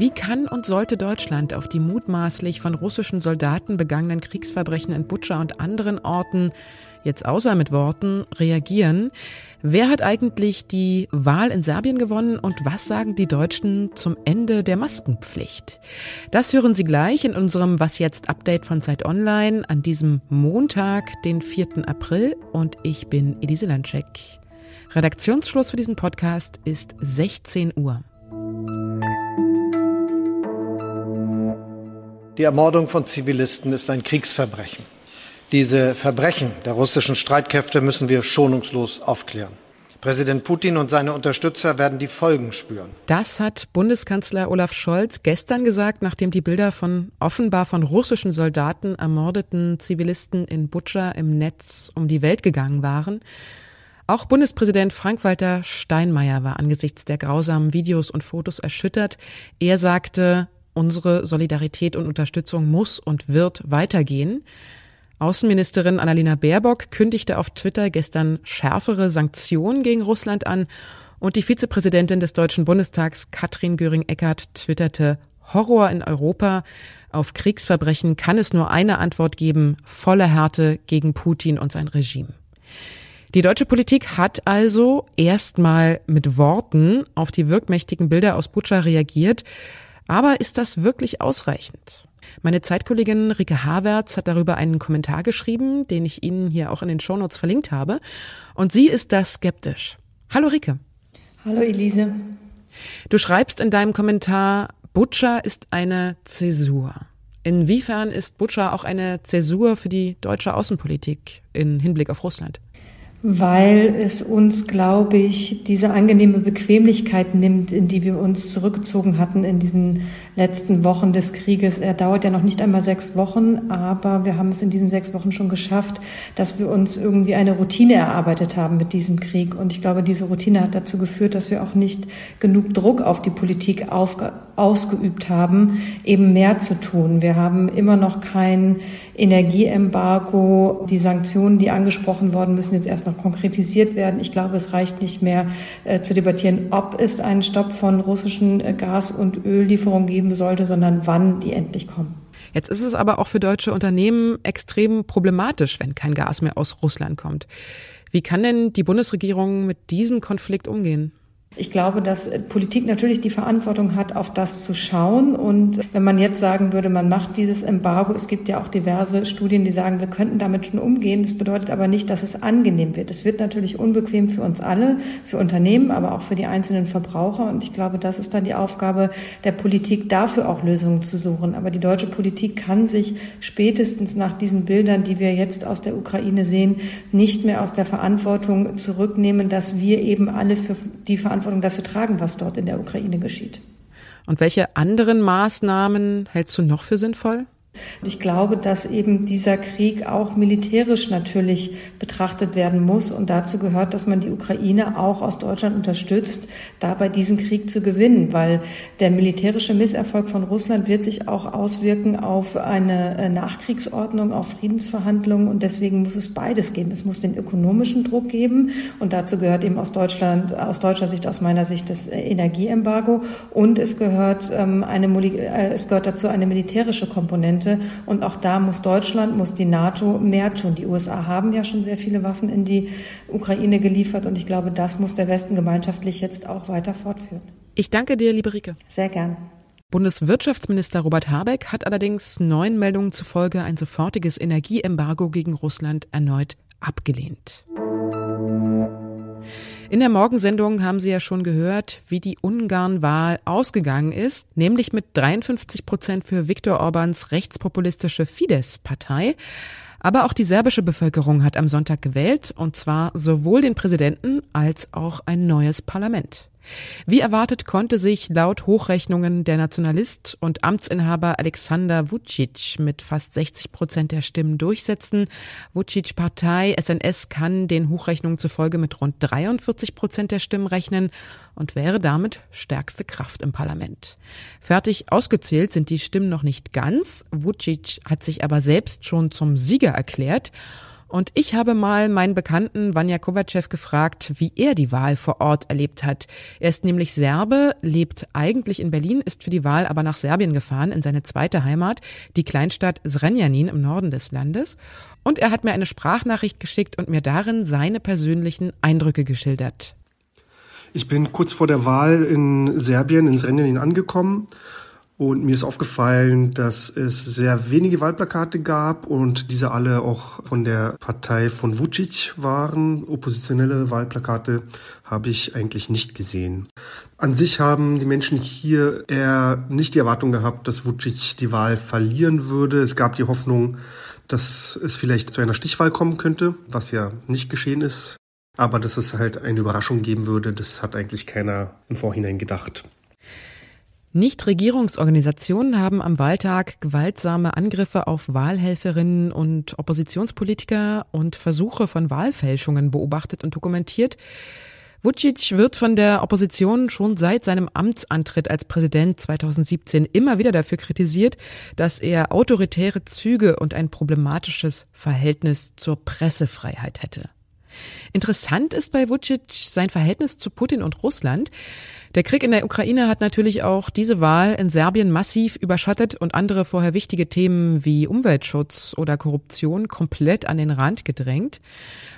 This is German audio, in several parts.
Wie kann und sollte Deutschland auf die mutmaßlich von russischen Soldaten begangenen Kriegsverbrechen in Butscha und anderen Orten jetzt außer mit Worten reagieren? Wer hat eigentlich die Wahl in Serbien gewonnen und was sagen die Deutschen zum Ende der Maskenpflicht? Das hören Sie gleich in unserem Was jetzt Update von Zeit Online an diesem Montag, den 4. April und ich bin Elise Landscheck. Redaktionsschluss für diesen Podcast ist 16 Uhr. Die Ermordung von Zivilisten ist ein Kriegsverbrechen. Diese Verbrechen der russischen Streitkräfte müssen wir schonungslos aufklären. Präsident Putin und seine Unterstützer werden die Folgen spüren. Das hat Bundeskanzler Olaf Scholz gestern gesagt, nachdem die Bilder von offenbar von russischen Soldaten ermordeten Zivilisten in Butscha im Netz um die Welt gegangen waren. Auch Bundespräsident Frank-Walter Steinmeier war angesichts der grausamen Videos und Fotos erschüttert. Er sagte, Unsere Solidarität und Unterstützung muss und wird weitergehen. Außenministerin Annalena Baerbock kündigte auf Twitter gestern schärfere Sanktionen gegen Russland an und die Vizepräsidentin des Deutschen Bundestags Katrin Göring-Eckardt twitterte Horror in Europa. Auf Kriegsverbrechen kann es nur eine Antwort geben, volle Härte gegen Putin und sein Regime. Die deutsche Politik hat also erstmal mit Worten auf die wirkmächtigen Bilder aus Butscha reagiert. Aber ist das wirklich ausreichend? Meine Zeitkollegin Rike Havertz hat darüber einen Kommentar geschrieben, den ich Ihnen hier auch in den Shownotes verlinkt habe. Und sie ist da skeptisch. Hallo Rike. Hallo Elise. Du schreibst in deinem Kommentar, Butcher ist eine Zäsur. Inwiefern ist Butcher auch eine Zäsur für die deutsche Außenpolitik in Hinblick auf Russland? Weil es uns, glaube ich, diese angenehme Bequemlichkeit nimmt, in die wir uns zurückgezogen hatten in diesen letzten Wochen des Krieges. Er dauert ja noch nicht einmal sechs Wochen, aber wir haben es in diesen sechs Wochen schon geschafft, dass wir uns irgendwie eine Routine erarbeitet haben mit diesem Krieg. Und ich glaube, diese Routine hat dazu geführt, dass wir auch nicht genug Druck auf die Politik auf, ausgeübt haben, eben mehr zu tun. Wir haben immer noch kein Energieembargo. Die Sanktionen, die angesprochen worden, müssen jetzt erst noch konkretisiert werden. Ich glaube, es reicht nicht mehr äh, zu debattieren, ob es einen Stopp von russischen äh, Gas- und Öllieferungen geben sollte, sondern wann die endlich kommen. Jetzt ist es aber auch für deutsche Unternehmen extrem problematisch, wenn kein Gas mehr aus Russland kommt. Wie kann denn die Bundesregierung mit diesem Konflikt umgehen? Ich glaube, dass Politik natürlich die Verantwortung hat, auf das zu schauen. Und wenn man jetzt sagen würde, man macht dieses Embargo, es gibt ja auch diverse Studien, die sagen, wir könnten damit schon umgehen. Das bedeutet aber nicht, dass es angenehm wird. Es wird natürlich unbequem für uns alle, für Unternehmen, aber auch für die einzelnen Verbraucher. Und ich glaube, das ist dann die Aufgabe der Politik, dafür auch Lösungen zu suchen. Aber die deutsche Politik kann sich spätestens nach diesen Bildern, die wir jetzt aus der Ukraine sehen, nicht mehr aus der Verantwortung zurücknehmen, dass wir eben alle für die Verantwortung Verantwortung dafür tragen, was dort in der Ukraine geschieht. Und welche anderen Maßnahmen hältst du noch für sinnvoll? Ich glaube, dass eben dieser Krieg auch militärisch natürlich betrachtet werden muss. Und dazu gehört, dass man die Ukraine auch aus Deutschland unterstützt, dabei diesen Krieg zu gewinnen. Weil der militärische Misserfolg von Russland wird sich auch auswirken auf eine äh, Nachkriegsordnung, auf Friedensverhandlungen. Und deswegen muss es beides geben. Es muss den ökonomischen Druck geben. Und dazu gehört eben aus Deutschland, aus deutscher Sicht, aus meiner Sicht das äh, Energieembargo. Und es gehört, ähm, eine, äh, es gehört dazu eine militärische Komponente Kontinente. Und auch da muss Deutschland, muss die NATO mehr tun. Die USA haben ja schon sehr viele Waffen in die Ukraine geliefert. Und ich glaube, das muss der Westen gemeinschaftlich jetzt auch weiter fortführen. Ich danke dir, liebe Rike. Sehr gern. Bundeswirtschaftsminister Robert Habeck hat allerdings neuen Meldungen zufolge ein sofortiges Energieembargo gegen Russland erneut abgelehnt. In der Morgensendung haben Sie ja schon gehört, wie die Ungarn-Wahl ausgegangen ist, nämlich mit 53 Prozent für Viktor Orbans rechtspopulistische Fidesz-Partei. Aber auch die serbische Bevölkerung hat am Sonntag gewählt, und zwar sowohl den Präsidenten als auch ein neues Parlament. Wie erwartet konnte sich laut Hochrechnungen der Nationalist und Amtsinhaber Alexander Vucic mit fast 60 Prozent der Stimmen durchsetzen. Vucic Partei SNS kann den Hochrechnungen zufolge mit rund 43 Prozent der Stimmen rechnen und wäre damit stärkste Kraft im Parlament. Fertig ausgezählt sind die Stimmen noch nicht ganz. Vucic hat sich aber selbst schon zum Sieger erklärt Und ich habe mal meinen Bekannten Vanja Kovacev gefragt, wie er die Wahl vor Ort erlebt hat. Er ist nämlich Serbe, lebt eigentlich in Berlin, ist für die Wahl aber nach Serbien gefahren, in seine zweite Heimat, die Kleinstadt Zrenjanin im Norden des Landes. Und er hat mir eine Sprachnachricht geschickt und mir darin seine persönlichen Eindrücke geschildert. Ich bin kurz vor der Wahl in Serbien, in Zrenjanin angekommen und mir ist aufgefallen, dass es sehr wenige Wahlplakate gab und diese alle auch von der Partei von Vucic waren. Oppositionelle Wahlplakate habe ich eigentlich nicht gesehen. An sich haben die Menschen hier eher nicht die Erwartung gehabt, dass Vucic die Wahl verlieren würde. Es gab die Hoffnung, dass es vielleicht zu einer Stichwahl kommen könnte, was ja nicht geschehen ist. Aber dass es halt eine Überraschung geben würde, das hat eigentlich keiner im Vorhinein gedacht. Nichtregierungsorganisationen haben am Wahltag gewaltsame Angriffe auf Wahlhelferinnen und Oppositionspolitiker und Versuche von Wahlfälschungen beobachtet und dokumentiert. Vucic wird von der Opposition schon seit seinem Amtsantritt als Präsident 2017 immer wieder dafür kritisiert, dass er autoritäre Züge und ein problematisches Verhältnis zur Pressefreiheit hätte. Interessant ist bei Vucic sein Verhältnis zu Putin und Russland. Der Krieg in der Ukraine hat natürlich auch diese Wahl in Serbien massiv überschattet und andere vorher wichtige Themen wie Umweltschutz oder Korruption komplett an den Rand gedrängt.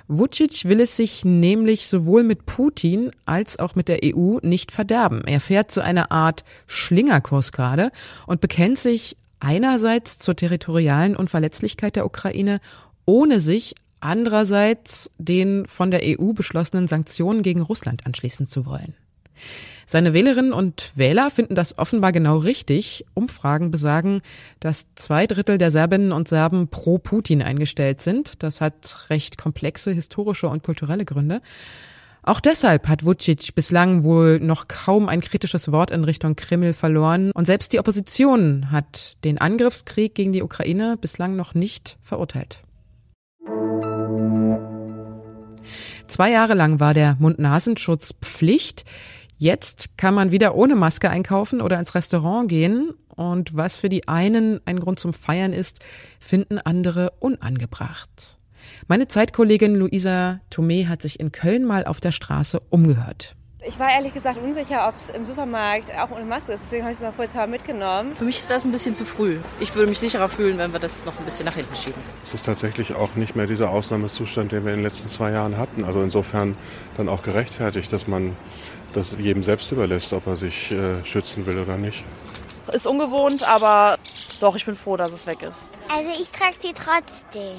Vucic will es sich nämlich sowohl mit Putin als auch mit der EU nicht verderben. Er fährt zu einer Art Schlingerkurs gerade und bekennt sich einerseits zur territorialen Unverletzlichkeit der Ukraine, ohne sich andererseits den von der EU beschlossenen Sanktionen gegen Russland anschließen zu wollen. Seine Wählerinnen und Wähler finden das offenbar genau richtig. Umfragen besagen, dass zwei Drittel der Serbinnen und Serben pro Putin eingestellt sind. Das hat recht komplexe historische und kulturelle Gründe. Auch deshalb hat Vucic bislang wohl noch kaum ein kritisches Wort in Richtung Kreml verloren und selbst die Opposition hat den Angriffskrieg gegen die Ukraine bislang noch nicht verurteilt. Zwei Jahre lang war der Mund-Nasenschutz Pflicht. Jetzt kann man wieder ohne Maske einkaufen oder ins Restaurant gehen. Und was für die einen ein Grund zum Feiern ist, finden andere unangebracht. Meine Zeitkollegin Luisa Thomé hat sich in Köln mal auf der Straße umgehört. Ich war ehrlich gesagt unsicher, ob es im Supermarkt auch ohne Maske ist. Deswegen habe ich es mal vorher mitgenommen. Für mich ist das ein bisschen zu früh. Ich würde mich sicherer fühlen, wenn wir das noch ein bisschen nach hinten schieben. Es ist tatsächlich auch nicht mehr dieser Ausnahmezustand, den wir in den letzten zwei Jahren hatten. Also insofern dann auch gerechtfertigt, dass man das jedem selbst überlässt, ob er sich äh, schützen will oder nicht. Ist ungewohnt, aber doch, ich bin froh, dass es weg ist. Also ich trage sie trotzdem.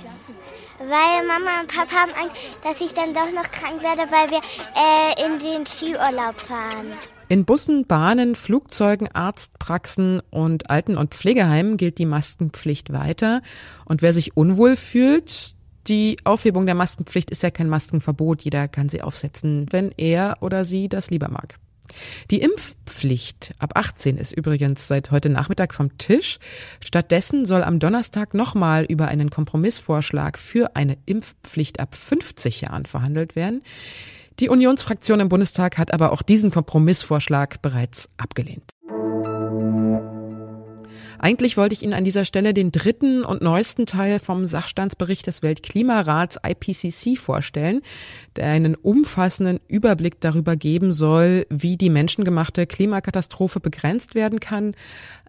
Weil Mama und Papa haben Angst, dass ich dann doch noch krank werde, weil wir äh, in den Skiurlaub fahren. In Bussen, Bahnen, Flugzeugen, Arztpraxen und Alten- und Pflegeheimen gilt die Maskenpflicht weiter. Und wer sich unwohl fühlt, die Aufhebung der Maskenpflicht ist ja kein Maskenverbot. Jeder kann sie aufsetzen, wenn er oder sie das lieber mag. Die Impfpflicht ab 18 ist übrigens seit heute Nachmittag vom Tisch. Stattdessen soll am Donnerstag nochmal über einen Kompromissvorschlag für eine Impfpflicht ab 50 Jahren verhandelt werden. Die Unionsfraktion im Bundestag hat aber auch diesen Kompromissvorschlag bereits abgelehnt. Eigentlich wollte ich Ihnen an dieser Stelle den dritten und neuesten Teil vom Sachstandsbericht des Weltklimarats IPCC vorstellen, der einen umfassenden Überblick darüber geben soll, wie die menschengemachte Klimakatastrophe begrenzt werden kann.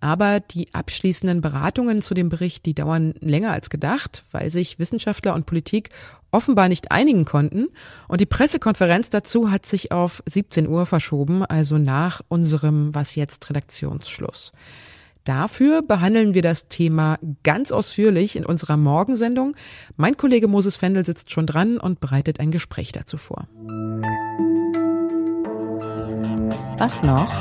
Aber die abschließenden Beratungen zu dem Bericht, die dauern länger als gedacht, weil sich Wissenschaftler und Politik offenbar nicht einigen konnten. Und die Pressekonferenz dazu hat sich auf 17 Uhr verschoben, also nach unserem Was jetzt Redaktionsschluss. Dafür behandeln wir das Thema ganz ausführlich in unserer Morgensendung. Mein Kollege Moses Fendel sitzt schon dran und bereitet ein Gespräch dazu vor. Was noch?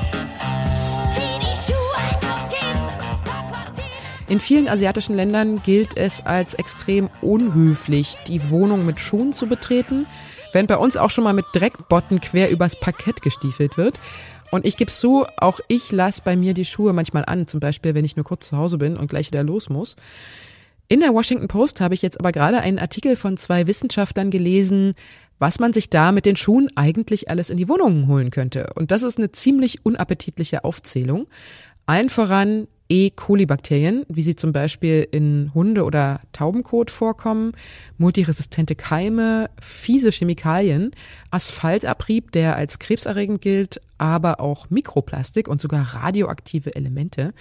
In vielen asiatischen Ländern gilt es als extrem unhöflich, die Wohnung mit Schuhen zu betreten, während bei uns auch schon mal mit Dreckbotten quer übers Parkett gestiefelt wird. Und ich gebe zu, auch ich lasse bei mir die Schuhe manchmal an, zum Beispiel, wenn ich nur kurz zu Hause bin und gleich wieder los muss. In der Washington Post habe ich jetzt aber gerade einen Artikel von zwei Wissenschaftlern gelesen, was man sich da mit den Schuhen eigentlich alles in die Wohnungen holen könnte. Und das ist eine ziemlich unappetitliche Aufzählung. Allen voran E. coli-Bakterien, wie sie zum Beispiel in Hunde- oder Taubenkot vorkommen, multiresistente Keime, fiese Chemikalien, Asphaltabrieb, der als krebserregend gilt, aber auch Mikroplastik und sogar radioaktive Elemente.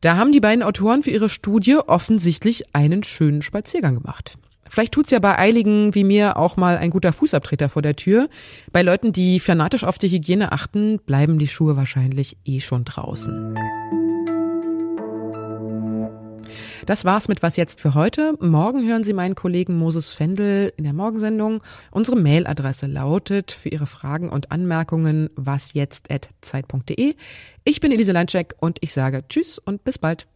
Da haben die beiden Autoren für ihre Studie offensichtlich einen schönen Spaziergang gemacht. Vielleicht tut's ja bei Eiligen wie mir auch mal ein guter Fußabtreter vor der Tür. Bei Leuten, die fanatisch auf die Hygiene achten, bleiben die Schuhe wahrscheinlich eh schon draußen. Das war's mit Was jetzt für heute. Morgen hören Sie meinen Kollegen Moses Fendel in der Morgensendung. Unsere Mailadresse lautet für Ihre Fragen und Anmerkungen wasjetzt.zeit.de. Ich bin Elise Landcheck und ich sage Tschüss und bis bald.